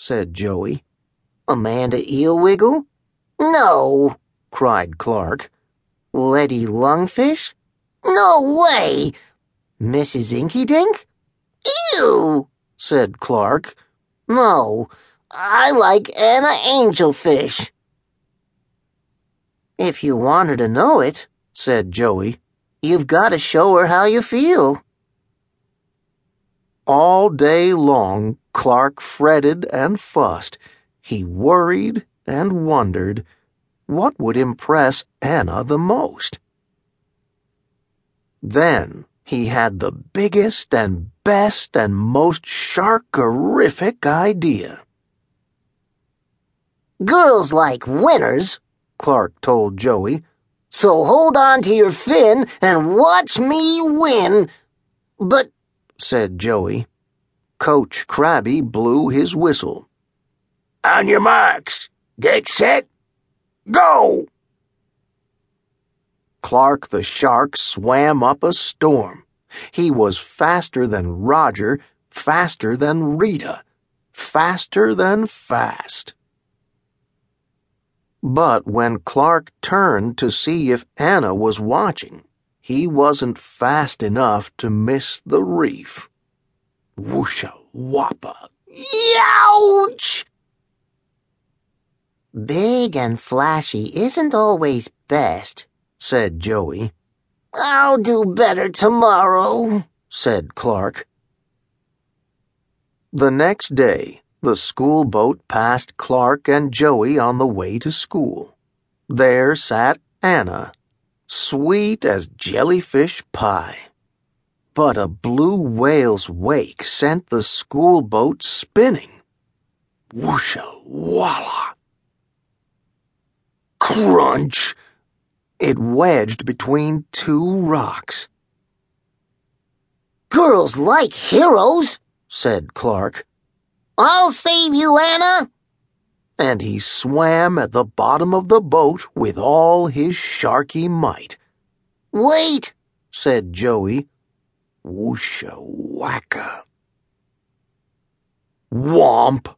said Joey. Amanda Eelwiggle? No, cried Clark. Letty Lungfish? No way! Mrs. Inky Dink? Ew, said Clark. No, I like Anna Angelfish. If you want her to know it, said Joey, you've got to show her how you feel. All day long, Clark fretted and fussed. He worried and wondered what would impress Anna the most. Then he had the biggest and best and most sharkerific idea. Girls like winners, Clark told Joey. So hold on to your fin and watch me win. But, said Joey. Coach Crabby blew his whistle. On your marks, get set, go! Clark the shark swam up a storm. He was faster than Roger, faster than Rita, faster than fast. But when Clark turned to see if Anna was watching, he wasn't fast enough to miss the reef. Whoosha whoppa. Youch! Big and flashy isn't always best, said Joey. I'll do better tomorrow, said Clark. The next day, the school boat passed Clark and Joey on the way to school. There sat Anna, sweet as jellyfish pie. But a blue whale's wake sent the school boat spinning. Whoosha walla! Crunch! It wedged between two rocks. Girls like heroes, said Clark. I'll save you, Anna. And he swam at the bottom of the boat with all his sharky might. Wait, said Joey. Whoosha whacka. Womp!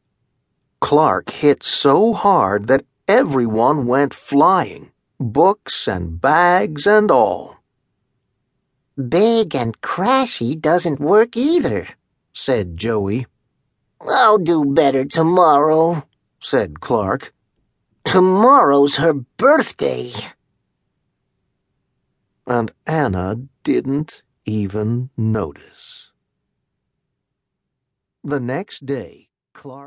Clark hit so hard that everyone went flying books and bags and all. Big and crashy doesn't work either, said Joey. I'll do better tomorrow, said Clark. Tomorrow's her birthday. And Anna didn't even notice. The next day, Clark